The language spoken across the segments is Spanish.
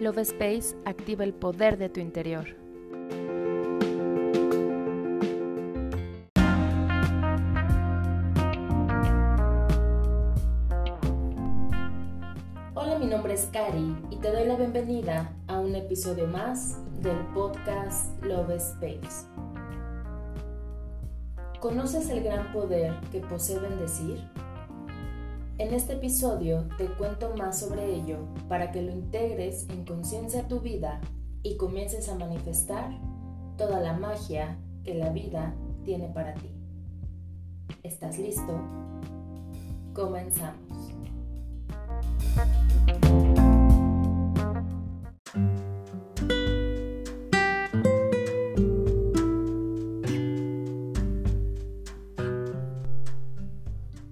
Love Space activa el poder de tu interior. Hola, mi nombre es Cari y te doy la bienvenida a un episodio más del podcast Love Space. ¿Conoces el gran poder que posee bendecir? En este episodio te cuento más sobre ello para que lo integres en conciencia tu vida y comiences a manifestar toda la magia que la vida tiene para ti. ¿Estás listo? Comenzamos.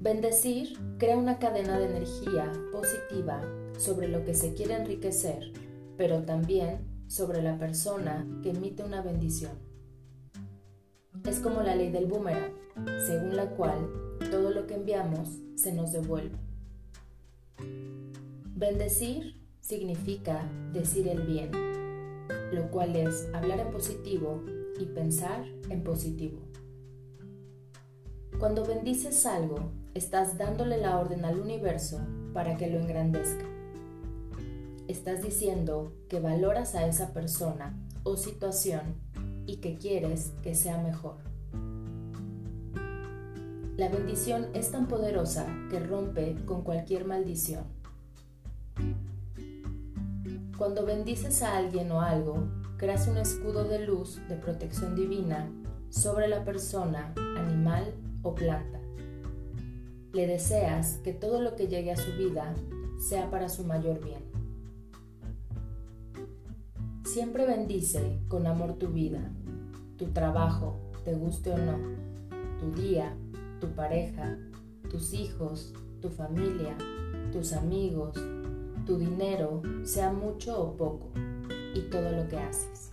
Bendecir crea una cadena de energía positiva sobre lo que se quiere enriquecer, pero también sobre la persona que emite una bendición. Es como la ley del boomerang, según la cual todo lo que enviamos se nos devuelve. Bendecir significa decir el bien, lo cual es hablar en positivo y pensar en positivo. Cuando bendices algo, estás dándole la orden al universo para que lo engrandezca. Estás diciendo que valoras a esa persona o situación y que quieres que sea mejor. La bendición es tan poderosa que rompe con cualquier maldición. Cuando bendices a alguien o algo, creas un escudo de luz de protección divina sobre la persona, animal o planta. Le deseas que todo lo que llegue a su vida sea para su mayor bien. Siempre bendice con amor tu vida, tu trabajo, te guste o no, tu día, tu pareja, tus hijos, tu familia, tus amigos, tu dinero, sea mucho o poco, y todo lo que haces.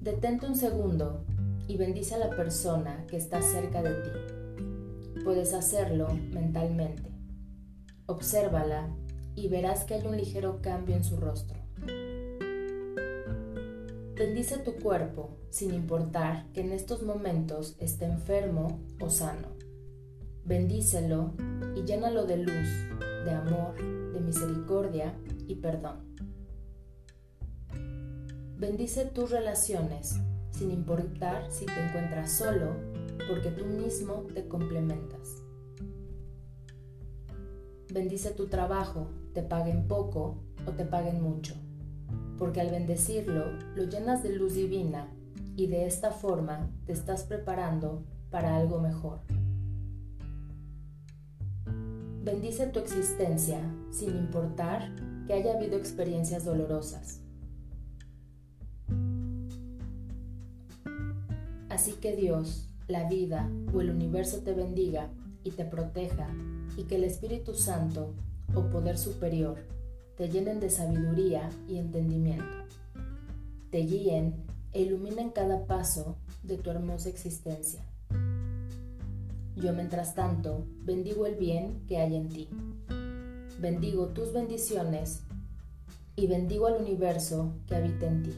Detente un segundo y bendice a la persona que está cerca de ti. Puedes hacerlo mentalmente. Obsérvala y verás que hay un ligero cambio en su rostro. Bendice tu cuerpo sin importar que en estos momentos esté enfermo o sano. Bendícelo y llénalo de luz, de amor, de misericordia y perdón. Bendice tus relaciones sin importar si te encuentras solo, porque tú mismo te complementas. Bendice tu trabajo, te paguen poco o te paguen mucho, porque al bendecirlo lo llenas de luz divina y de esta forma te estás preparando para algo mejor. Bendice tu existencia sin importar que haya habido experiencias dolorosas Así que Dios, la vida o el universo te bendiga y te proteja y que el Espíritu Santo o poder superior te llenen de sabiduría y entendimiento, te guíen e iluminen cada paso de tu hermosa existencia. Yo mientras tanto bendigo el bien que hay en ti. Bendigo tus bendiciones y bendigo al universo que habita en ti.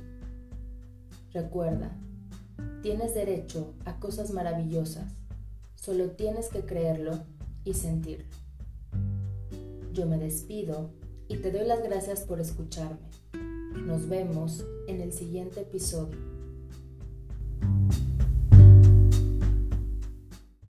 Recuerda, Tienes derecho a cosas maravillosas, solo tienes que creerlo y sentirlo. Yo me despido y te doy las gracias por escucharme. Nos vemos en el siguiente episodio.